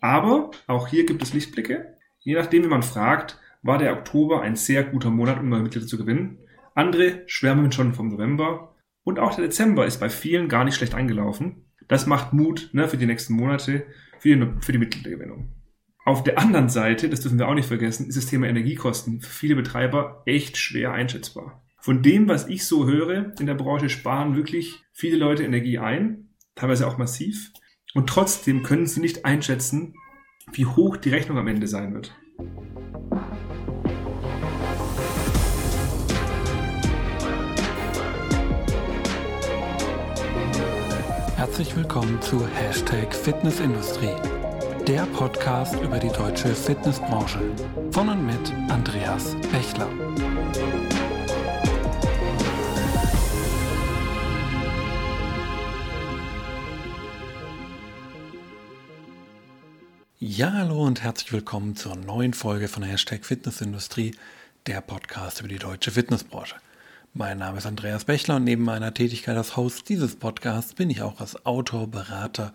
Aber auch hier gibt es Lichtblicke. Je nachdem, wie man fragt, war der Oktober ein sehr guter Monat, um neue Mitglieder zu gewinnen. Andere schwärmen schon vom November. Und auch der Dezember ist bei vielen gar nicht schlecht angelaufen. Das macht Mut ne, für die nächsten Monate, für die, für die Mitgliedergewinnung. Auf der anderen Seite, das dürfen wir auch nicht vergessen, ist das Thema Energiekosten für viele Betreiber echt schwer einschätzbar. Von dem, was ich so höre in der Branche, sparen wirklich viele Leute Energie ein, teilweise auch massiv. Und trotzdem können sie nicht einschätzen, wie hoch die Rechnung am Ende sein wird. Herzlich willkommen zu Hashtag Fitnessindustrie, der Podcast über die deutsche Fitnessbranche. Von und mit Andreas Bechler. Ja, hallo und herzlich willkommen zur neuen Folge von Hashtag Fitnessindustrie, der Podcast über die deutsche Fitnessbranche. Mein Name ist Andreas Bechler und neben meiner Tätigkeit als Host dieses Podcasts bin ich auch als Autor, Berater,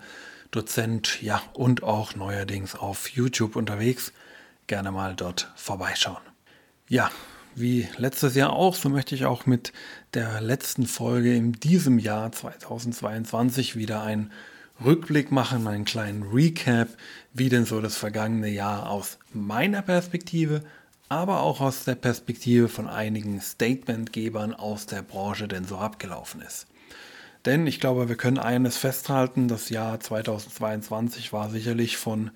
Dozent, ja und auch neuerdings auf YouTube unterwegs. Gerne mal dort vorbeischauen. Ja, wie letztes Jahr auch, so möchte ich auch mit der letzten Folge in diesem Jahr 2022 wieder ein Rückblick machen, einen kleinen Recap, wie denn so das vergangene Jahr aus meiner Perspektive, aber auch aus der Perspektive von einigen Statementgebern aus der Branche denn so abgelaufen ist. Denn ich glaube, wir können eines festhalten, das Jahr 2022 war sicherlich von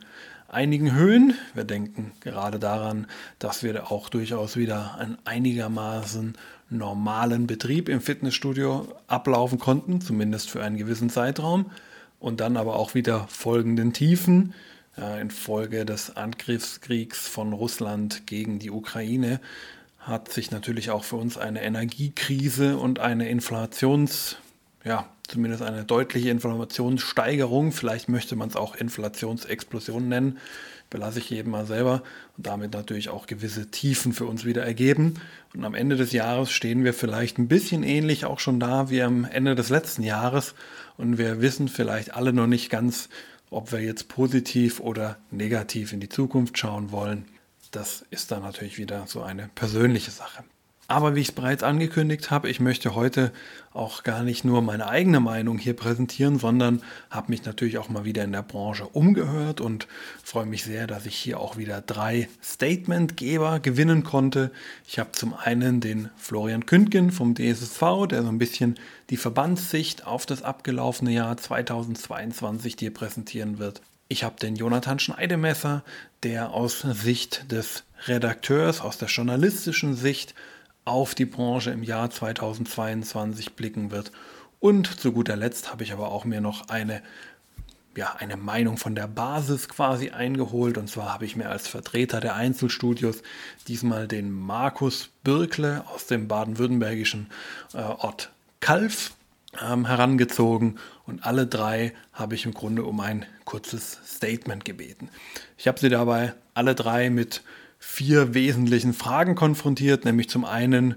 einigen Höhen. Wir denken gerade daran, dass wir auch durchaus wieder einen einigermaßen normalen Betrieb im Fitnessstudio ablaufen konnten, zumindest für einen gewissen Zeitraum und dann aber auch wieder folgenden Tiefen äh, infolge des Angriffskriegs von Russland gegen die Ukraine hat sich natürlich auch für uns eine Energiekrise und eine Inflations, ja, zumindest eine deutliche Inflationssteigerung, vielleicht möchte man es auch Inflationsexplosion nennen, belasse ich jedem mal selber und damit natürlich auch gewisse Tiefen für uns wieder ergeben. Und am Ende des Jahres stehen wir vielleicht ein bisschen ähnlich auch schon da wie am Ende des letzten Jahres und wir wissen vielleicht alle noch nicht ganz, ob wir jetzt positiv oder negativ in die Zukunft schauen wollen. Das ist dann natürlich wieder so eine persönliche Sache. Aber wie ich es bereits angekündigt habe, ich möchte heute auch gar nicht nur meine eigene Meinung hier präsentieren, sondern habe mich natürlich auch mal wieder in der Branche umgehört und freue mich sehr, dass ich hier auch wieder drei Statementgeber gewinnen konnte. Ich habe zum einen den Florian Kündgen vom DSSV, der so ein bisschen die Verbandssicht auf das abgelaufene Jahr 2022 dir präsentieren wird. Ich habe den Jonathan Schneidemesser, der aus Sicht des Redakteurs, aus der journalistischen Sicht auf die Branche im Jahr 2022 blicken wird. Und zu guter Letzt habe ich aber auch mir noch eine, ja, eine Meinung von der Basis quasi eingeholt. Und zwar habe ich mir als Vertreter der Einzelstudios diesmal den Markus Birkle aus dem baden-württembergischen äh, Ort Kalf ähm, herangezogen. Und alle drei habe ich im Grunde um ein kurzes Statement gebeten. Ich habe sie dabei alle drei mit vier wesentlichen Fragen konfrontiert, nämlich zum einen,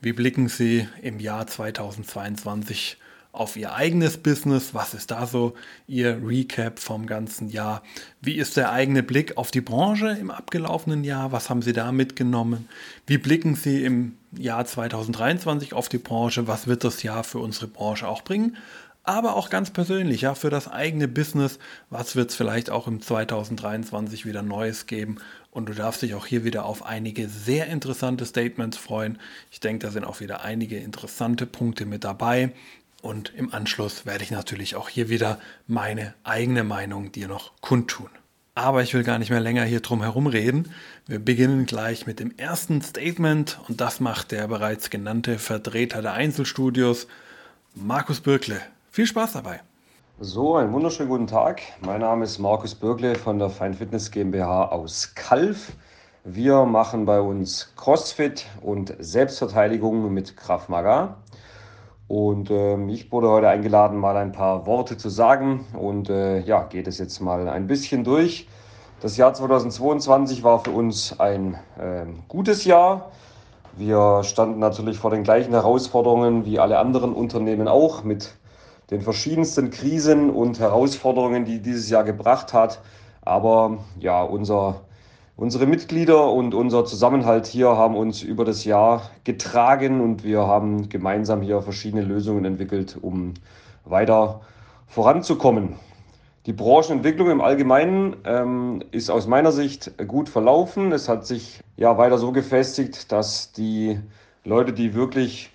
wie blicken Sie im Jahr 2022 auf Ihr eigenes Business? Was ist da so Ihr Recap vom ganzen Jahr? Wie ist der eigene Blick auf die Branche im abgelaufenen Jahr? Was haben Sie da mitgenommen? Wie blicken Sie im Jahr 2023 auf die Branche? Was wird das Jahr für unsere Branche auch bringen? aber auch ganz persönlich, ja, für das eigene Business. Was wird es vielleicht auch im 2023 wieder Neues geben? Und du darfst dich auch hier wieder auf einige sehr interessante Statements freuen. Ich denke, da sind auch wieder einige interessante Punkte mit dabei. Und im Anschluss werde ich natürlich auch hier wieder meine eigene Meinung dir noch kundtun. Aber ich will gar nicht mehr länger hier drum herum reden. Wir beginnen gleich mit dem ersten Statement und das macht der bereits genannte Vertreter der Einzelstudios, Markus Birkle. Viel Spaß dabei. So, einen wunderschönen guten Tag. Mein Name ist Markus Birkle von der Fein Fitness GmbH aus Kalf. Wir machen bei uns CrossFit und Selbstverteidigung mit Krav Maga. Und äh, ich wurde heute eingeladen, mal ein paar Worte zu sagen. Und äh, ja, geht es jetzt mal ein bisschen durch. Das Jahr 2022 war für uns ein äh, gutes Jahr. Wir standen natürlich vor den gleichen Herausforderungen wie alle anderen Unternehmen auch mit den verschiedensten Krisen und Herausforderungen, die dieses Jahr gebracht hat. Aber ja, unser, unsere Mitglieder und unser Zusammenhalt hier haben uns über das Jahr getragen und wir haben gemeinsam hier verschiedene Lösungen entwickelt, um weiter voranzukommen. Die Branchenentwicklung im Allgemeinen ähm, ist aus meiner Sicht gut verlaufen. Es hat sich ja weiter so gefestigt, dass die Leute, die wirklich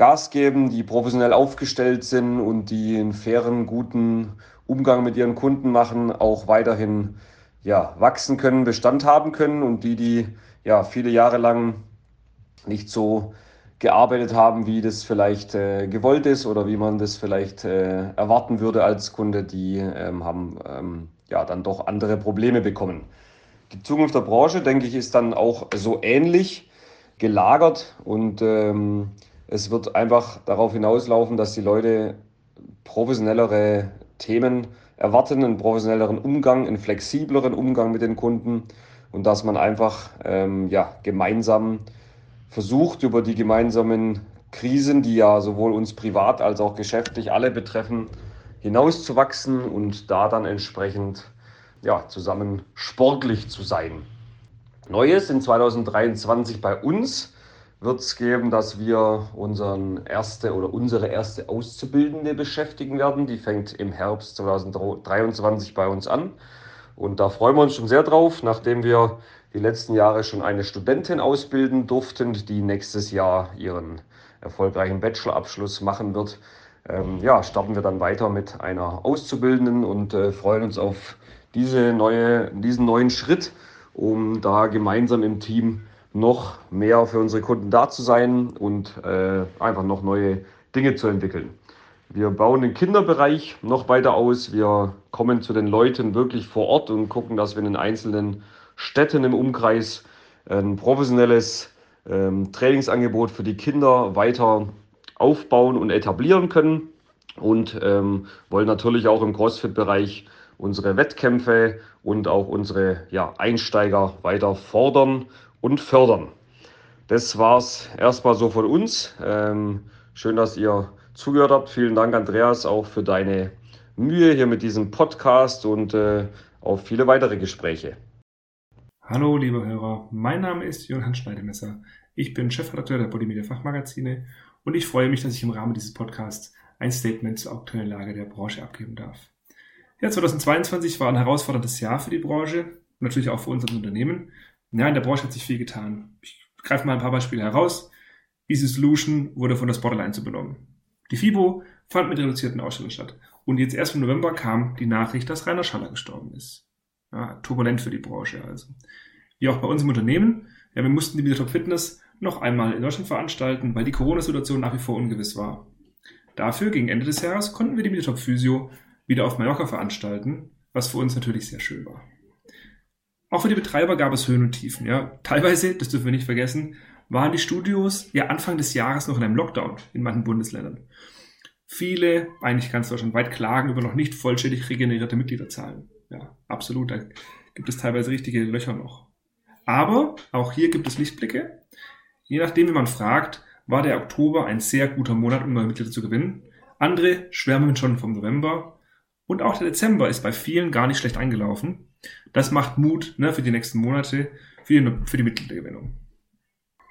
Gas geben, die professionell aufgestellt sind und die einen fairen, guten Umgang mit ihren Kunden machen, auch weiterhin ja, wachsen können, Bestand haben können und die, die ja viele Jahre lang nicht so gearbeitet haben, wie das vielleicht äh, gewollt ist oder wie man das vielleicht äh, erwarten würde als Kunde, die ähm, haben ähm, ja dann doch andere Probleme bekommen. Die Zukunft der Branche, denke ich, ist dann auch so ähnlich gelagert und ähm, es wird einfach darauf hinauslaufen, dass die Leute professionellere Themen erwarten, einen professionelleren Umgang, einen flexibleren Umgang mit den Kunden und dass man einfach ähm, ja, gemeinsam versucht, über die gemeinsamen Krisen, die ja sowohl uns privat als auch geschäftlich alle betreffen, hinauszuwachsen und da dann entsprechend ja, zusammen sportlich zu sein. Neues in 2023 bei uns wird es geben, dass wir unseren erste oder unsere erste Auszubildende beschäftigen werden. Die fängt im Herbst 2023 bei uns an. Und da freuen wir uns schon sehr drauf, nachdem wir die letzten Jahre schon eine Studentin ausbilden durften, die nächstes Jahr ihren erfolgreichen Bachelorabschluss machen wird. Ähm, ja, starten wir dann weiter mit einer Auszubildenden und äh, freuen uns auf diese neue, diesen neuen Schritt, um da gemeinsam im Team noch mehr für unsere Kunden da zu sein und äh, einfach noch neue Dinge zu entwickeln. Wir bauen den Kinderbereich noch weiter aus. Wir kommen zu den Leuten wirklich vor Ort und gucken, dass wir in den einzelnen Städten im Umkreis ein professionelles ähm, Trainingsangebot für die Kinder weiter aufbauen und etablieren können und ähm, wollen natürlich auch im CrossFit-Bereich unsere Wettkämpfe und auch unsere ja, Einsteiger weiter fordern und fördern. Das war's erstmal so von uns. Ähm, schön, dass ihr zugehört habt. Vielen Dank, Andreas, auch für deine Mühe hier mit diesem Podcast und äh, auf viele weitere Gespräche. Hallo, liebe Hörer. Mein Name ist Johann Schneidemesser. Ich bin Chefredakteur der Polymedia Fachmagazine und ich freue mich, dass ich im Rahmen dieses Podcasts ein Statement zur aktuellen Lage der Branche abgeben darf. Ja, 2022 war ein herausforderndes Jahr für die Branche, natürlich auch für unser Unternehmen. Ja, in der Branche hat sich viel getan. Ich greife mal ein paar Beispiele heraus. Easy Solution wurde von der Spotlight übernommen. Die FIBO fand mit reduzierten Ausstellungen statt. Und jetzt erst im November kam die Nachricht, dass Rainer Schaller gestorben ist. Ja, turbulent für die Branche also. Wie auch bei uns im Unternehmen. Ja, wir mussten die Mediatop Fitness noch einmal in Deutschland veranstalten, weil die Corona-Situation nach wie vor ungewiss war. Dafür, gegen Ende des Jahres, konnten wir die Mediatop Physio wieder auf Mallorca veranstalten, was für uns natürlich sehr schön war. Auch für die Betreiber gab es Höhen und Tiefen. Ja. Teilweise, das dürfen wir nicht vergessen, waren die Studios ja Anfang des Jahres noch in einem Lockdown in manchen Bundesländern. Viele, eigentlich ganz deutschlandweit, klagen über noch nicht vollständig regenerierte Mitgliederzahlen. Ja, absolut. Da gibt es teilweise richtige Löcher noch. Aber auch hier gibt es Lichtblicke. Je nachdem, wie man fragt, war der Oktober ein sehr guter Monat, um neue Mitglieder zu gewinnen. Andere schwärmen schon vom November. Und auch der Dezember ist bei vielen gar nicht schlecht angelaufen. Das macht Mut ne, für die nächsten Monate, für die, für die Mitgliedergewinnung.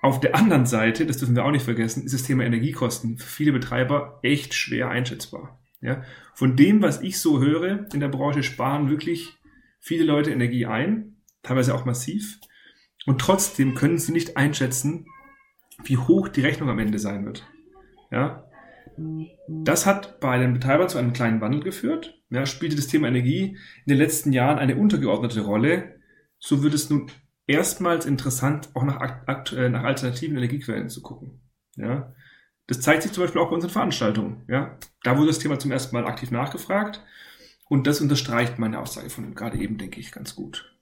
Auf der anderen Seite, das dürfen wir auch nicht vergessen, ist das Thema Energiekosten für viele Betreiber echt schwer einschätzbar. Ja, von dem, was ich so höre in der Branche, sparen wirklich viele Leute Energie ein, teilweise auch massiv. Und trotzdem können sie nicht einschätzen, wie hoch die Rechnung am Ende sein wird. Ja, das hat bei den Betreibern zu einem kleinen Wandel geführt. Ja, spielte das Thema Energie in den letzten Jahren eine untergeordnete Rolle. So wird es nun erstmals interessant, auch nach, äh, nach alternativen Energiequellen zu gucken. Ja, das zeigt sich zum Beispiel auch bei unseren Veranstaltungen. Ja, da wurde das Thema zum ersten Mal aktiv nachgefragt und das unterstreicht meine Aussage von gerade eben, denke ich, ganz gut.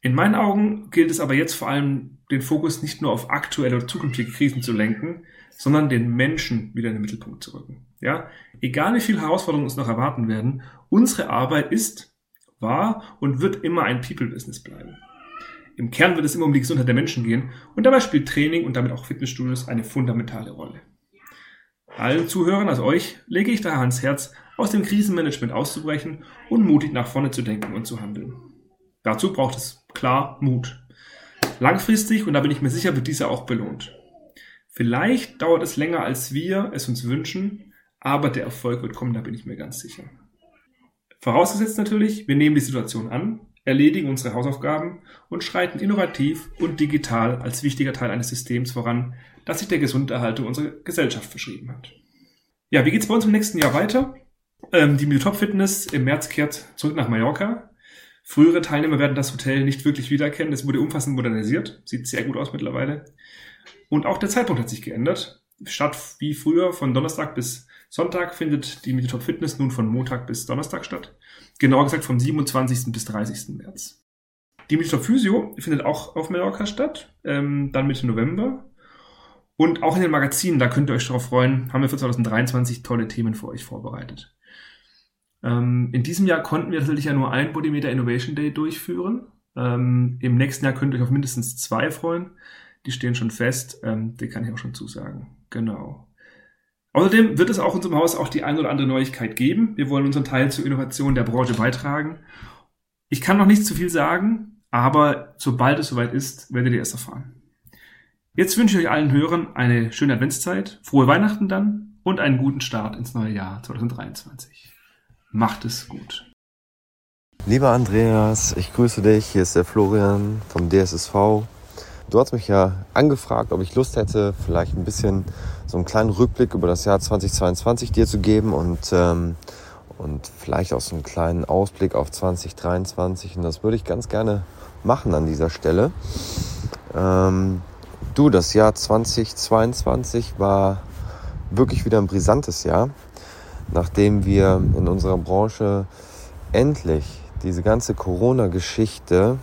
In meinen Augen gilt es aber jetzt vor allem, den Fokus nicht nur auf aktuelle oder zukünftige Krisen zu lenken, sondern den Menschen wieder in den Mittelpunkt zu rücken. Ja, egal wie viele Herausforderungen uns noch erwarten werden, unsere Arbeit ist, war und wird immer ein People-Business bleiben. Im Kern wird es immer um die Gesundheit der Menschen gehen und dabei spielt Training und damit auch Fitnessstudios eine fundamentale Rolle. Allen Zuhörern, also euch, lege ich daher ans Herz, aus dem Krisenmanagement auszubrechen und mutig nach vorne zu denken und zu handeln. Dazu braucht es klar Mut. Langfristig, und da bin ich mir sicher, wird dieser auch belohnt. Vielleicht dauert es länger, als wir es uns wünschen, aber der Erfolg wird kommen, da bin ich mir ganz sicher. Vorausgesetzt natürlich, wir nehmen die Situation an, erledigen unsere Hausaufgaben und schreiten innovativ und digital als wichtiger Teil eines Systems voran, das sich der Gesunderhaltung unserer Gesellschaft verschrieben hat. Ja, wie geht's bei uns im nächsten Jahr weiter? Ähm, die Top Fitness im März kehrt zurück nach Mallorca. Frühere Teilnehmer werden das Hotel nicht wirklich wiedererkennen. Es wurde umfassend modernisiert. Sieht sehr gut aus mittlerweile. Und auch der Zeitpunkt hat sich geändert. Statt wie früher von Donnerstag bis Sonntag findet die Top Fitness nun von Montag bis Donnerstag statt. Genauer gesagt vom 27. bis 30. März. Die Top Physio findet auch auf Mallorca statt, ähm, dann Mitte November. Und auch in den Magazinen, da könnt ihr euch darauf freuen, haben wir für 2023 tolle Themen für euch vorbereitet. Ähm, in diesem Jahr konnten wir tatsächlich ja nur ein Bodymeter Innovation Day durchführen. Ähm, Im nächsten Jahr könnt ihr euch auf mindestens zwei freuen. Die stehen schon fest. Ähm, die kann ich auch schon zusagen. Genau. Außerdem wird es auch unserem Haus auch die ein oder andere Neuigkeit geben. Wir wollen unseren Teil zur Innovation der Branche beitragen. Ich kann noch nicht zu viel sagen, aber sobald es soweit ist, werdet ihr es erfahren. Jetzt wünsche ich euch allen Hörern eine schöne Adventszeit, frohe Weihnachten dann und einen guten Start ins neue Jahr 2023. Macht es gut. Lieber Andreas, ich grüße dich. Hier ist der Florian vom DSSV. Du hast mich ja angefragt, ob ich Lust hätte, vielleicht ein bisschen so einen kleinen Rückblick über das Jahr 2022 dir zu geben und, ähm, und vielleicht auch so einen kleinen Ausblick auf 2023. Und das würde ich ganz gerne machen an dieser Stelle. Ähm, du, das Jahr 2022 war wirklich wieder ein brisantes Jahr nachdem wir in unserer Branche endlich diese ganze Corona-Geschichte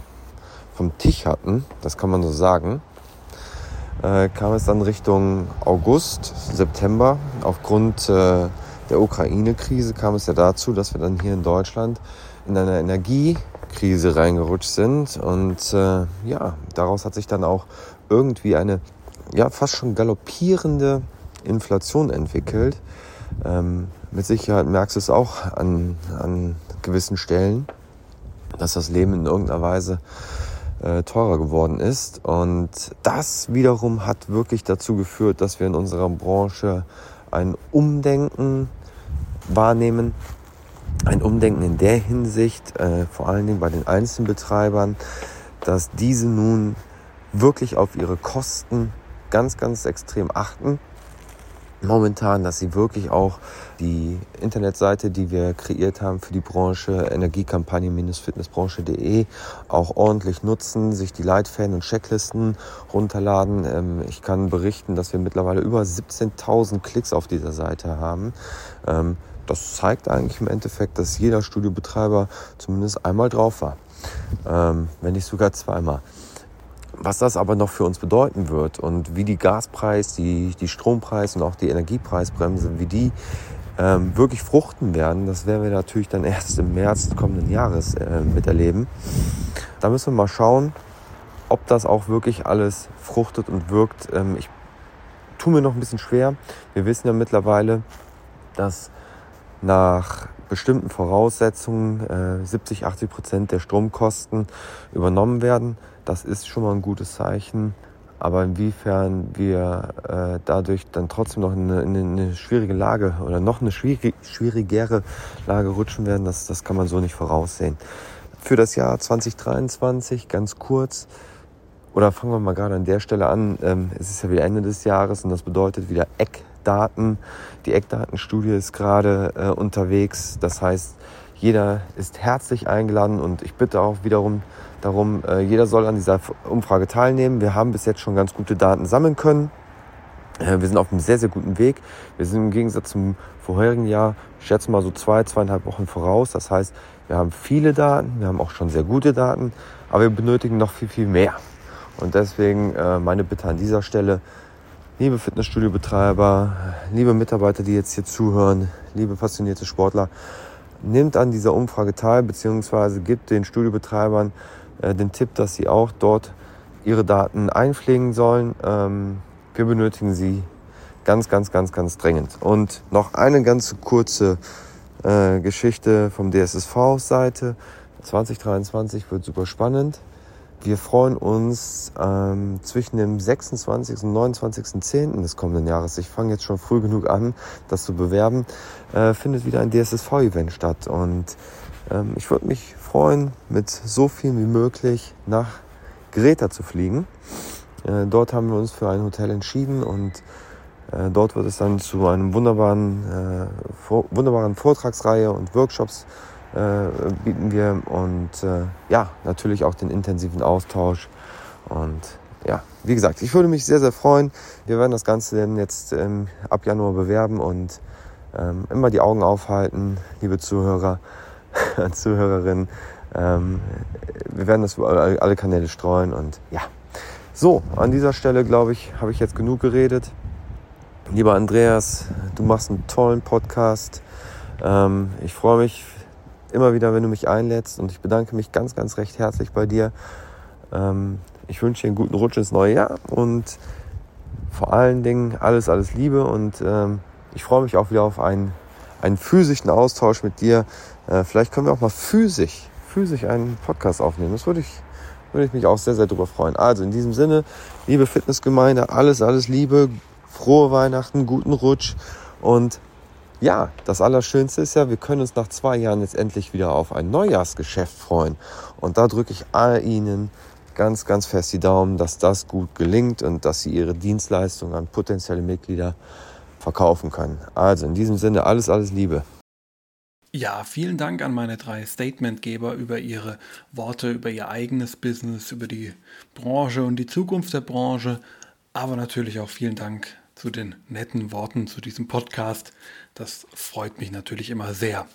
vom Tisch hatten, das kann man so sagen, äh, kam es dann Richtung August, September. Aufgrund äh, der Ukraine-Krise kam es ja dazu, dass wir dann hier in Deutschland in eine Energiekrise reingerutscht sind. Und äh, ja, daraus hat sich dann auch irgendwie eine ja, fast schon galoppierende Inflation entwickelt. Ähm, mit Sicherheit merkst du es auch an, an gewissen Stellen, dass das Leben in irgendeiner Weise äh, teurer geworden ist. Und das wiederum hat wirklich dazu geführt, dass wir in unserer Branche ein Umdenken wahrnehmen. Ein Umdenken in der Hinsicht, äh, vor allen Dingen bei den Einzelbetreibern, dass diese nun wirklich auf ihre Kosten ganz, ganz extrem achten momentan, dass sie wirklich auch die Internetseite, die wir kreiert haben für die Branche, Energiekampagne-fitnessbranche.de, auch ordentlich nutzen, sich die Leitfäden und Checklisten runterladen. Ähm, ich kann berichten, dass wir mittlerweile über 17.000 Klicks auf dieser Seite haben. Ähm, das zeigt eigentlich im Endeffekt, dass jeder Studiobetreiber zumindest einmal drauf war, ähm, wenn nicht sogar zweimal. Was das aber noch für uns bedeuten wird und wie die Gaspreis, die, die Strompreis und auch die Energiepreisbremse, wie die ähm, wirklich fruchten werden, das werden wir natürlich dann erst im März kommenden Jahres äh, miterleben. Da müssen wir mal schauen, ob das auch wirklich alles fruchtet und wirkt. Ähm, ich tue mir noch ein bisschen schwer. Wir wissen ja mittlerweile, dass nach bestimmten Voraussetzungen äh, 70, 80 Prozent der Stromkosten übernommen werden. Das ist schon mal ein gutes Zeichen. Aber inwiefern wir äh, dadurch dann trotzdem noch in eine, in eine, schwierige Lage oder noch eine schwierig, schwierigere Lage rutschen werden, das, das kann man so nicht voraussehen. Für das Jahr 2023 ganz kurz, oder fangen wir mal gerade an der Stelle an, ähm, es ist ja wieder Ende des Jahres und das bedeutet wieder Eckdaten. Die Eckdatenstudie ist gerade äh, unterwegs. Das heißt, jeder ist herzlich eingeladen und ich bitte auch wiederum darum, äh, jeder soll an dieser Umfrage teilnehmen. Wir haben bis jetzt schon ganz gute Daten sammeln können. Äh, wir sind auf einem sehr, sehr guten Weg. Wir sind im Gegensatz zum vorherigen Jahr, ich schätze mal so zwei, zweieinhalb Wochen voraus. Das heißt, wir haben viele Daten, wir haben auch schon sehr gute Daten, aber wir benötigen noch viel, viel mehr. Und deswegen äh, meine Bitte an dieser Stelle, liebe Fitnessstudio-Betreiber, liebe Mitarbeiter, die jetzt hier zuhören, liebe passionierte Sportler, nimmt an dieser Umfrage teil, beziehungsweise gibt den Studiobetreibern äh, den Tipp, dass sie auch dort ihre Daten einpflegen sollen. Ähm, wir benötigen sie ganz, ganz, ganz, ganz dringend. Und noch eine ganz kurze äh, Geschichte vom DSSV-Seite. 2023 wird super spannend. Wir freuen uns ähm, zwischen dem 26. und 29.10. des kommenden Jahres, ich fange jetzt schon früh genug an, das zu bewerben, äh, findet wieder ein DSSV-Event statt. Und ähm, ich würde mich freuen, mit so vielen wie möglich nach Greta zu fliegen. Äh, dort haben wir uns für ein Hotel entschieden und äh, dort wird es dann zu einem wunderbaren, äh, vor, wunderbaren Vortragsreihe und Workshops bieten wir und äh, ja, natürlich auch den intensiven Austausch. Und ja, wie gesagt, ich würde mich sehr, sehr freuen. Wir werden das Ganze dann jetzt ähm, ab Januar bewerben und ähm, immer die Augen aufhalten, liebe Zuhörer, Zuhörerinnen. Ähm, wir werden das über alle Kanäle streuen und ja. So, an dieser Stelle glaube ich, habe ich jetzt genug geredet. Lieber Andreas, du machst einen tollen Podcast. Ähm, ich freue mich immer wieder, wenn du mich einlädst und ich bedanke mich ganz, ganz recht herzlich bei dir. Ähm, ich wünsche dir einen guten Rutsch ins neue Jahr und vor allen Dingen alles, alles Liebe und ähm, ich freue mich auch wieder auf einen, einen physischen Austausch mit dir. Äh, vielleicht können wir auch mal physisch, physisch einen Podcast aufnehmen. Das würde ich, würde ich mich auch sehr, sehr darüber freuen. Also in diesem Sinne, liebe Fitnessgemeinde, alles, alles Liebe, frohe Weihnachten, guten Rutsch und ja, das Allerschönste ist ja, wir können uns nach zwei Jahren jetzt endlich wieder auf ein Neujahrsgeschäft freuen. Und da drücke ich all Ihnen ganz, ganz fest die Daumen, dass das gut gelingt und dass Sie Ihre Dienstleistung an potenzielle Mitglieder verkaufen können. Also in diesem Sinne alles, alles Liebe. Ja, vielen Dank an meine drei Statementgeber über ihre Worte, über ihr eigenes Business, über die Branche und die Zukunft der Branche. Aber natürlich auch vielen Dank zu den netten Worten zu diesem Podcast. Das freut mich natürlich immer sehr.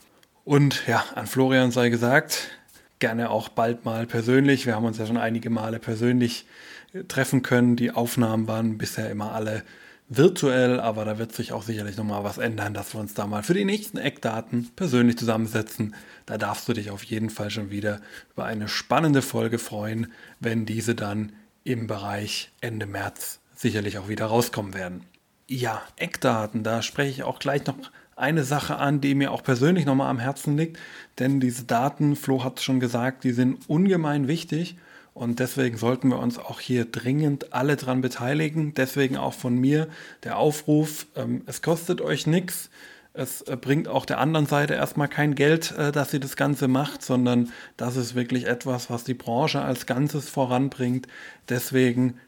Und ja, an Florian sei gesagt, gerne auch bald mal persönlich. Wir haben uns ja schon einige Male persönlich äh, treffen können. Die Aufnahmen waren bisher immer alle virtuell, aber da wird sich auch sicherlich nochmal was ändern, dass wir uns da mal für die nächsten Eckdaten persönlich zusammensetzen. Da darfst du dich auf jeden Fall schon wieder über eine spannende Folge freuen, wenn diese dann im Bereich Ende März sicherlich auch wieder rauskommen werden. Ja, Eckdaten, da spreche ich auch gleich noch eine Sache an, die mir auch persönlich nochmal am Herzen liegt, denn diese Daten, Flo hat es schon gesagt, die sind ungemein wichtig und deswegen sollten wir uns auch hier dringend alle dran beteiligen. Deswegen auch von mir der Aufruf, ähm, es kostet euch nichts. Es äh, bringt auch der anderen Seite erstmal kein Geld, äh, dass sie das Ganze macht, sondern das ist wirklich etwas, was die Branche als Ganzes voranbringt. Deswegen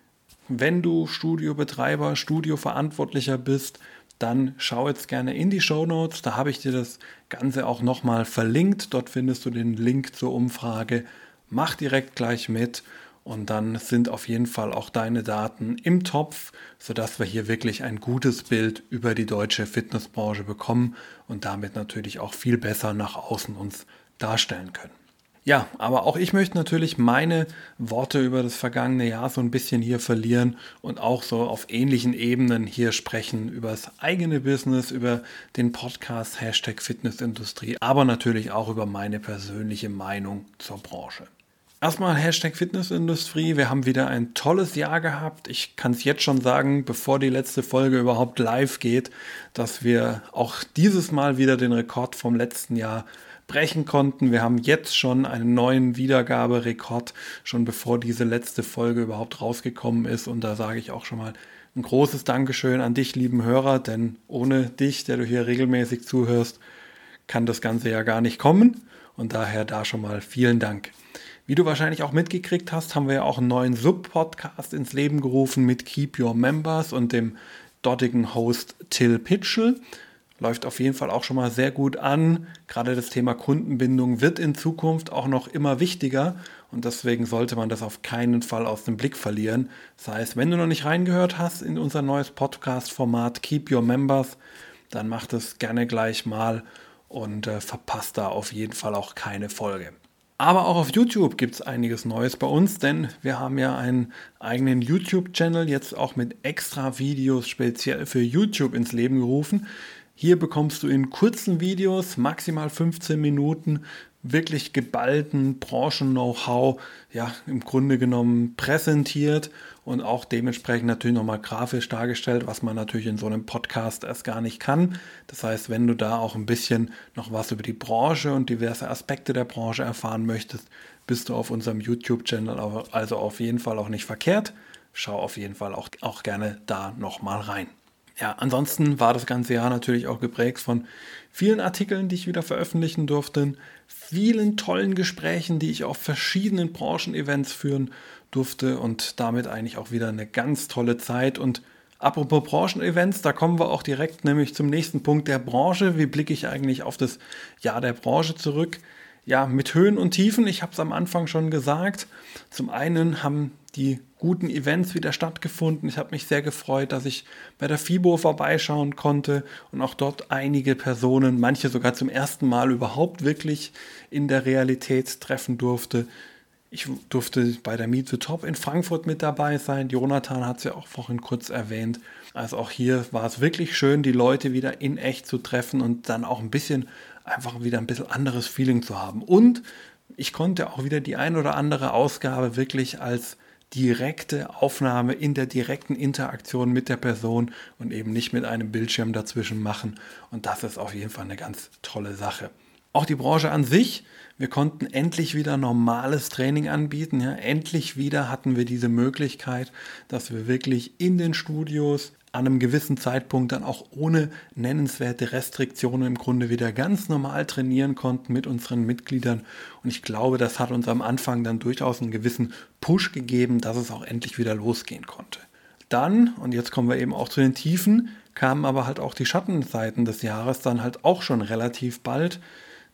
wenn du Studiobetreiber, Studioverantwortlicher bist, dann schau jetzt gerne in die Show Notes. Da habe ich dir das Ganze auch nochmal verlinkt. Dort findest du den Link zur Umfrage. Mach direkt gleich mit und dann sind auf jeden Fall auch deine Daten im Topf, sodass wir hier wirklich ein gutes Bild über die deutsche Fitnessbranche bekommen und damit natürlich auch viel besser nach außen uns darstellen können. Ja, aber auch ich möchte natürlich meine Worte über das vergangene Jahr so ein bisschen hier verlieren und auch so auf ähnlichen Ebenen hier sprechen über das eigene Business, über den Podcast Hashtag Fitnessindustrie, aber natürlich auch über meine persönliche Meinung zur Branche. Erstmal Hashtag Fitnessindustrie. Wir haben wieder ein tolles Jahr gehabt. Ich kann es jetzt schon sagen, bevor die letzte Folge überhaupt live geht, dass wir auch dieses Mal wieder den Rekord vom letzten Jahr brechen konnten. Wir haben jetzt schon einen neuen Wiedergaberekord, schon bevor diese letzte Folge überhaupt rausgekommen ist. Und da sage ich auch schon mal ein großes Dankeschön an dich, lieben Hörer, denn ohne dich, der du hier regelmäßig zuhörst, kann das Ganze ja gar nicht kommen. Und daher da schon mal vielen Dank. Wie du wahrscheinlich auch mitgekriegt hast, haben wir ja auch einen neuen Sub-Podcast ins Leben gerufen mit Keep Your Members und dem dortigen Host Till Pitchell läuft auf jeden Fall auch schon mal sehr gut an. Gerade das Thema Kundenbindung wird in Zukunft auch noch immer wichtiger und deswegen sollte man das auf keinen Fall aus dem Blick verlieren. Das heißt, wenn du noch nicht reingehört hast in unser neues Podcast-Format Keep Your Members, dann mach das gerne gleich mal und äh, verpasst da auf jeden Fall auch keine Folge. Aber auch auf YouTube gibt es einiges Neues bei uns, denn wir haben ja einen eigenen YouTube-Channel jetzt auch mit extra Videos speziell für YouTube ins Leben gerufen. Hier bekommst du in kurzen Videos, maximal 15 Minuten, wirklich geballten Branchen-Know-how ja im Grunde genommen präsentiert und auch dementsprechend natürlich nochmal grafisch dargestellt, was man natürlich in so einem Podcast erst gar nicht kann. Das heißt, wenn du da auch ein bisschen noch was über die Branche und diverse Aspekte der Branche erfahren möchtest, bist du auf unserem YouTube-Channel also auf jeden Fall auch nicht verkehrt. Schau auf jeden Fall auch, auch gerne da nochmal rein. Ja, ansonsten war das ganze Jahr natürlich auch geprägt von vielen Artikeln, die ich wieder veröffentlichen durfte, vielen tollen Gesprächen, die ich auf verschiedenen Branchen-Events führen durfte und damit eigentlich auch wieder eine ganz tolle Zeit. Und apropos Branchen-Events, da kommen wir auch direkt nämlich zum nächsten Punkt der Branche. Wie blicke ich eigentlich auf das Jahr der Branche zurück? Ja, mit Höhen und Tiefen, ich habe es am Anfang schon gesagt. Zum einen haben die guten Events wieder stattgefunden. Ich habe mich sehr gefreut, dass ich bei der FIBO vorbeischauen konnte und auch dort einige Personen, manche sogar zum ersten Mal überhaupt wirklich in der Realität treffen durfte. Ich durfte bei der Meet the Top in Frankfurt mit dabei sein. Jonathan hat es ja auch vorhin kurz erwähnt. Also auch hier war es wirklich schön, die Leute wieder in echt zu treffen und dann auch ein bisschen, einfach wieder ein bisschen anderes Feeling zu haben. Und ich konnte auch wieder die ein oder andere Ausgabe wirklich als direkte Aufnahme in der direkten Interaktion mit der Person und eben nicht mit einem Bildschirm dazwischen machen. Und das ist auf jeden Fall eine ganz tolle Sache. Auch die Branche an sich, wir konnten endlich wieder normales Training anbieten. Ja. Endlich wieder hatten wir diese Möglichkeit, dass wir wirklich in den Studios an einem gewissen Zeitpunkt dann auch ohne nennenswerte Restriktionen im Grunde wieder ganz normal trainieren konnten mit unseren Mitgliedern. Und ich glaube, das hat uns am Anfang dann durchaus einen gewissen Push gegeben, dass es auch endlich wieder losgehen konnte. Dann, und jetzt kommen wir eben auch zu den Tiefen, kamen aber halt auch die Schattenseiten des Jahres dann halt auch schon relativ bald.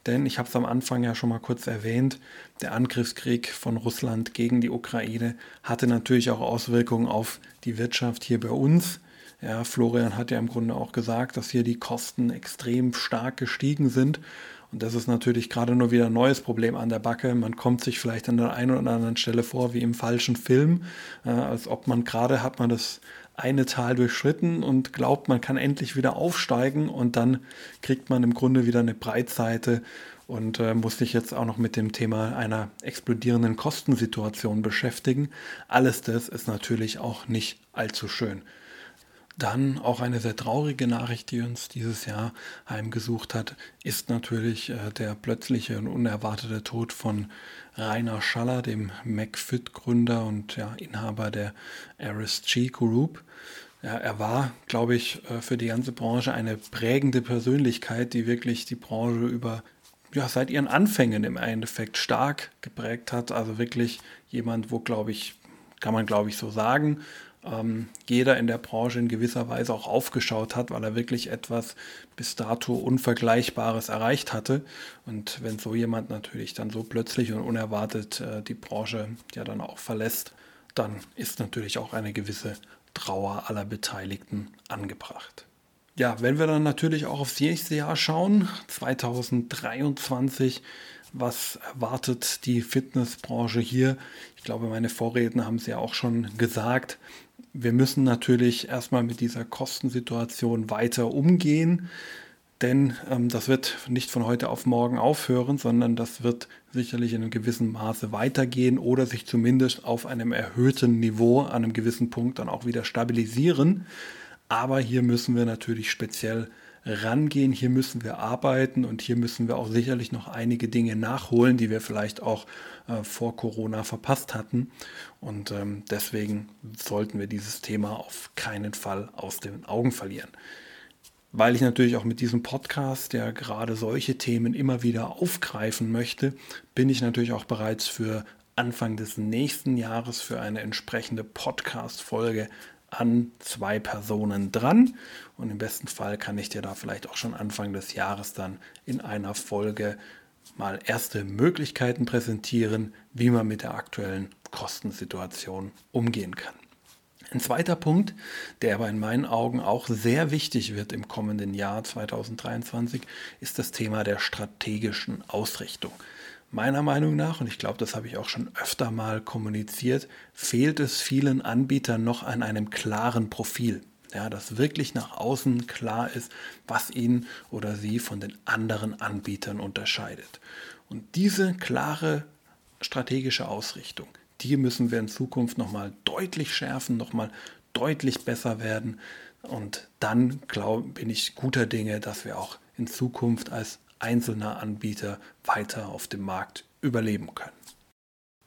Denn ich habe es am Anfang ja schon mal kurz erwähnt, der Angriffskrieg von Russland gegen die Ukraine hatte natürlich auch Auswirkungen auf die Wirtschaft hier bei uns. Ja, Florian hat ja im Grunde auch gesagt, dass hier die Kosten extrem stark gestiegen sind. Und das ist natürlich gerade nur wieder ein neues Problem an der Backe. Man kommt sich vielleicht an der einen oder anderen Stelle vor wie im falschen Film, äh, als ob man gerade hat man das eine Tal durchschritten und glaubt, man kann endlich wieder aufsteigen und dann kriegt man im Grunde wieder eine Breitseite und äh, muss sich jetzt auch noch mit dem Thema einer explodierenden Kostensituation beschäftigen. Alles das ist natürlich auch nicht allzu schön. Dann auch eine sehr traurige Nachricht, die uns dieses Jahr heimgesucht hat, ist natürlich äh, der plötzliche und unerwartete Tod von Rainer Schaller, dem McFit-Gründer und ja, Inhaber der RSG Group. Ja, er war, glaube ich, äh, für die ganze Branche eine prägende Persönlichkeit, die wirklich die Branche über ja, seit ihren Anfängen im Endeffekt stark geprägt hat. Also wirklich jemand, wo, glaube ich, kann man, glaube ich, so sagen, ähm, jeder in der Branche in gewisser Weise auch aufgeschaut hat, weil er wirklich etwas bis dato Unvergleichbares erreicht hatte. Und wenn so jemand natürlich dann so plötzlich und unerwartet äh, die Branche ja dann auch verlässt, dann ist natürlich auch eine gewisse Trauer aller Beteiligten angebracht. Ja, wenn wir dann natürlich auch aufs nächste Jahr schauen, 2023, was erwartet die Fitnessbranche hier? Ich glaube, meine Vorredner haben es ja auch schon gesagt wir müssen natürlich erstmal mit dieser Kostensituation weiter umgehen, denn ähm, das wird nicht von heute auf morgen aufhören, sondern das wird sicherlich in einem gewissen Maße weitergehen oder sich zumindest auf einem erhöhten Niveau an einem gewissen Punkt dann auch wieder stabilisieren. Aber hier müssen wir natürlich speziell rangehen, hier müssen wir arbeiten und hier müssen wir auch sicherlich noch einige Dinge nachholen, die wir vielleicht auch äh, vor Corona verpasst hatten. Und ähm, deswegen sollten wir dieses Thema auf keinen Fall aus den Augen verlieren. Weil ich natürlich auch mit diesem Podcast, der gerade solche Themen immer wieder aufgreifen möchte, bin ich natürlich auch bereits für Anfang des nächsten Jahres für eine entsprechende Podcast-Folge an zwei Personen dran. Und im besten Fall kann ich dir da vielleicht auch schon Anfang des Jahres dann in einer Folge mal erste Möglichkeiten präsentieren, wie man mit der aktuellen Kostensituation umgehen kann. Ein zweiter Punkt, der aber in meinen Augen auch sehr wichtig wird im kommenden Jahr 2023, ist das Thema der strategischen Ausrichtung. Meiner Meinung nach, und ich glaube, das habe ich auch schon öfter mal kommuniziert, fehlt es vielen Anbietern noch an einem klaren Profil. Ja, dass wirklich nach außen klar ist, was ihn oder sie von den anderen Anbietern unterscheidet. Und diese klare strategische Ausrichtung, die müssen wir in Zukunft nochmal deutlich schärfen, nochmal deutlich besser werden. Und dann glaube bin ich guter Dinge, dass wir auch in Zukunft als einzelner Anbieter weiter auf dem Markt überleben können.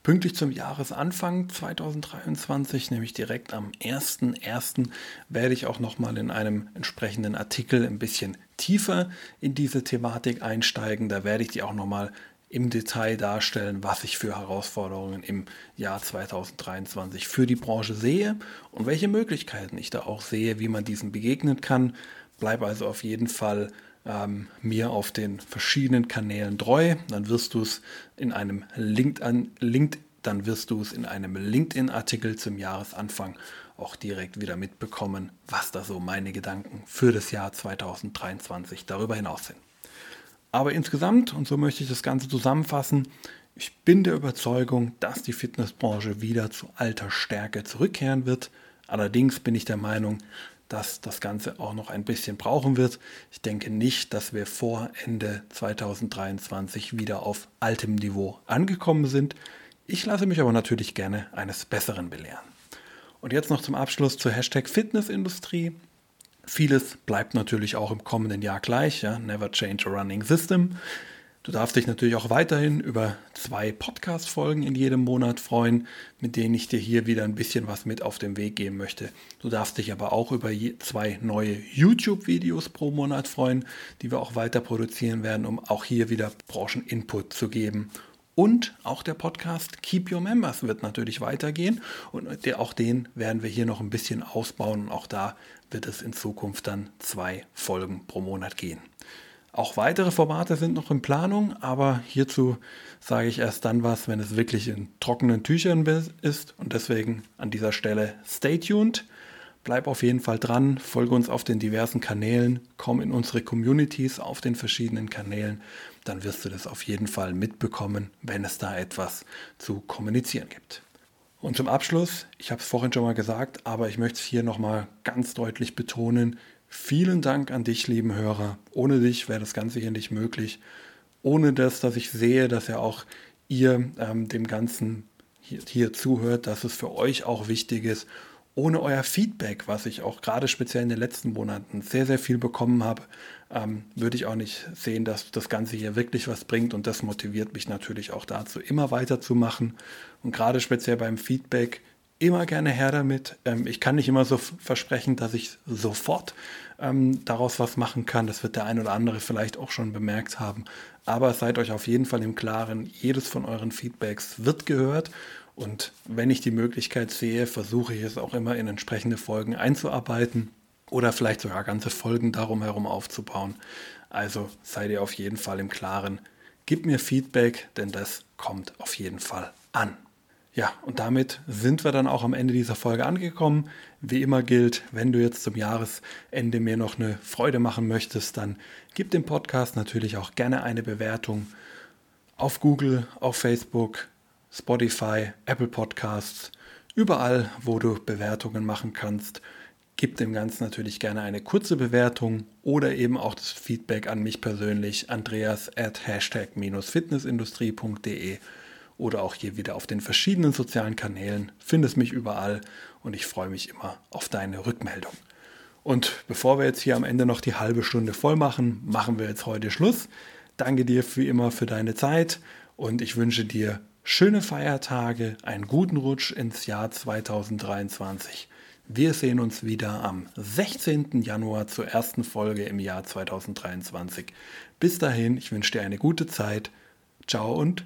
Pünktlich zum Jahresanfang 2023, nämlich direkt am 1.1., werde ich auch nochmal in einem entsprechenden Artikel ein bisschen tiefer in diese Thematik einsteigen. Da werde ich die auch nochmal im Detail darstellen, was ich für Herausforderungen im Jahr 2023 für die Branche sehe und welche Möglichkeiten ich da auch sehe, wie man diesen begegnen kann. Bleibe also auf jeden Fall ähm, mir auf den verschiedenen Kanälen treu. Dann wirst du es in einem LinkedIn, LinkedIn dann wirst du es in einem LinkedIn-Artikel zum Jahresanfang auch direkt wieder mitbekommen, was da so meine Gedanken für das Jahr 2023 darüber hinaus sind. Aber insgesamt, und so möchte ich das Ganze zusammenfassen, ich bin der Überzeugung, dass die Fitnessbranche wieder zu alter Stärke zurückkehren wird. Allerdings bin ich der Meinung, dass das Ganze auch noch ein bisschen brauchen wird. Ich denke nicht, dass wir vor Ende 2023 wieder auf altem Niveau angekommen sind. Ich lasse mich aber natürlich gerne eines Besseren belehren. Und jetzt noch zum Abschluss zur Hashtag Fitnessindustrie. Vieles bleibt natürlich auch im kommenden Jahr gleich. Ja? Never change a running system. Du darfst dich natürlich auch weiterhin über zwei Podcast-Folgen in jedem Monat freuen, mit denen ich dir hier wieder ein bisschen was mit auf den Weg geben möchte. Du darfst dich aber auch über zwei neue YouTube-Videos pro Monat freuen, die wir auch weiter produzieren werden, um auch hier wieder Branchen-Input zu geben. Und auch der Podcast Keep Your Members wird natürlich weitergehen und auch den werden wir hier noch ein bisschen ausbauen und auch da wird es in Zukunft dann zwei Folgen pro Monat gehen. Auch weitere Formate sind noch in Planung, aber hierzu sage ich erst dann was, wenn es wirklich in trockenen Tüchern ist. Und deswegen an dieser Stelle stay tuned. Bleib auf jeden Fall dran, folge uns auf den diversen Kanälen, komm in unsere Communities auf den verschiedenen Kanälen, dann wirst du das auf jeden Fall mitbekommen, wenn es da etwas zu kommunizieren gibt. Und zum Abschluss, ich habe es vorhin schon mal gesagt, aber ich möchte es hier nochmal ganz deutlich betonen, Vielen Dank an dich, lieben Hörer. Ohne dich wäre das Ganze hier nicht möglich. Ohne das, dass ich sehe, dass ja auch ihr ähm, dem Ganzen hier, hier zuhört, dass es für euch auch wichtig ist. Ohne euer Feedback, was ich auch gerade speziell in den letzten Monaten sehr, sehr viel bekommen habe, ähm, würde ich auch nicht sehen, dass das Ganze hier wirklich was bringt. Und das motiviert mich natürlich auch dazu, immer weiterzumachen. Und gerade speziell beim Feedback immer gerne her damit. Ähm, ich kann nicht immer so versprechen, dass ich sofort ähm, daraus was machen kann. Das wird der ein oder andere vielleicht auch schon bemerkt haben. Aber seid euch auf jeden Fall im Klaren, jedes von euren Feedbacks wird gehört. Und wenn ich die Möglichkeit sehe, versuche ich es auch immer in entsprechende Folgen einzuarbeiten oder vielleicht sogar ganze Folgen darum herum aufzubauen. Also seid ihr auf jeden Fall im Klaren. Gib mir Feedback, denn das kommt auf jeden Fall an. Ja, und damit sind wir dann auch am Ende dieser Folge angekommen. Wie immer gilt, wenn du jetzt zum Jahresende mir noch eine Freude machen möchtest, dann gib dem Podcast natürlich auch gerne eine Bewertung auf Google, auf Facebook, Spotify, Apple Podcasts, überall, wo du Bewertungen machen kannst. Gib dem Ganzen natürlich gerne eine kurze Bewertung oder eben auch das Feedback an mich persönlich, andreas at hashtag-fitnessindustrie.de oder auch hier wieder auf den verschiedenen sozialen Kanälen. Findest mich überall und ich freue mich immer auf deine Rückmeldung. Und bevor wir jetzt hier am Ende noch die halbe Stunde voll machen, machen wir jetzt heute Schluss. Danke dir wie immer für deine Zeit und ich wünsche dir schöne Feiertage, einen guten Rutsch ins Jahr 2023. Wir sehen uns wieder am 16. Januar zur ersten Folge im Jahr 2023. Bis dahin, ich wünsche dir eine gute Zeit. Ciao und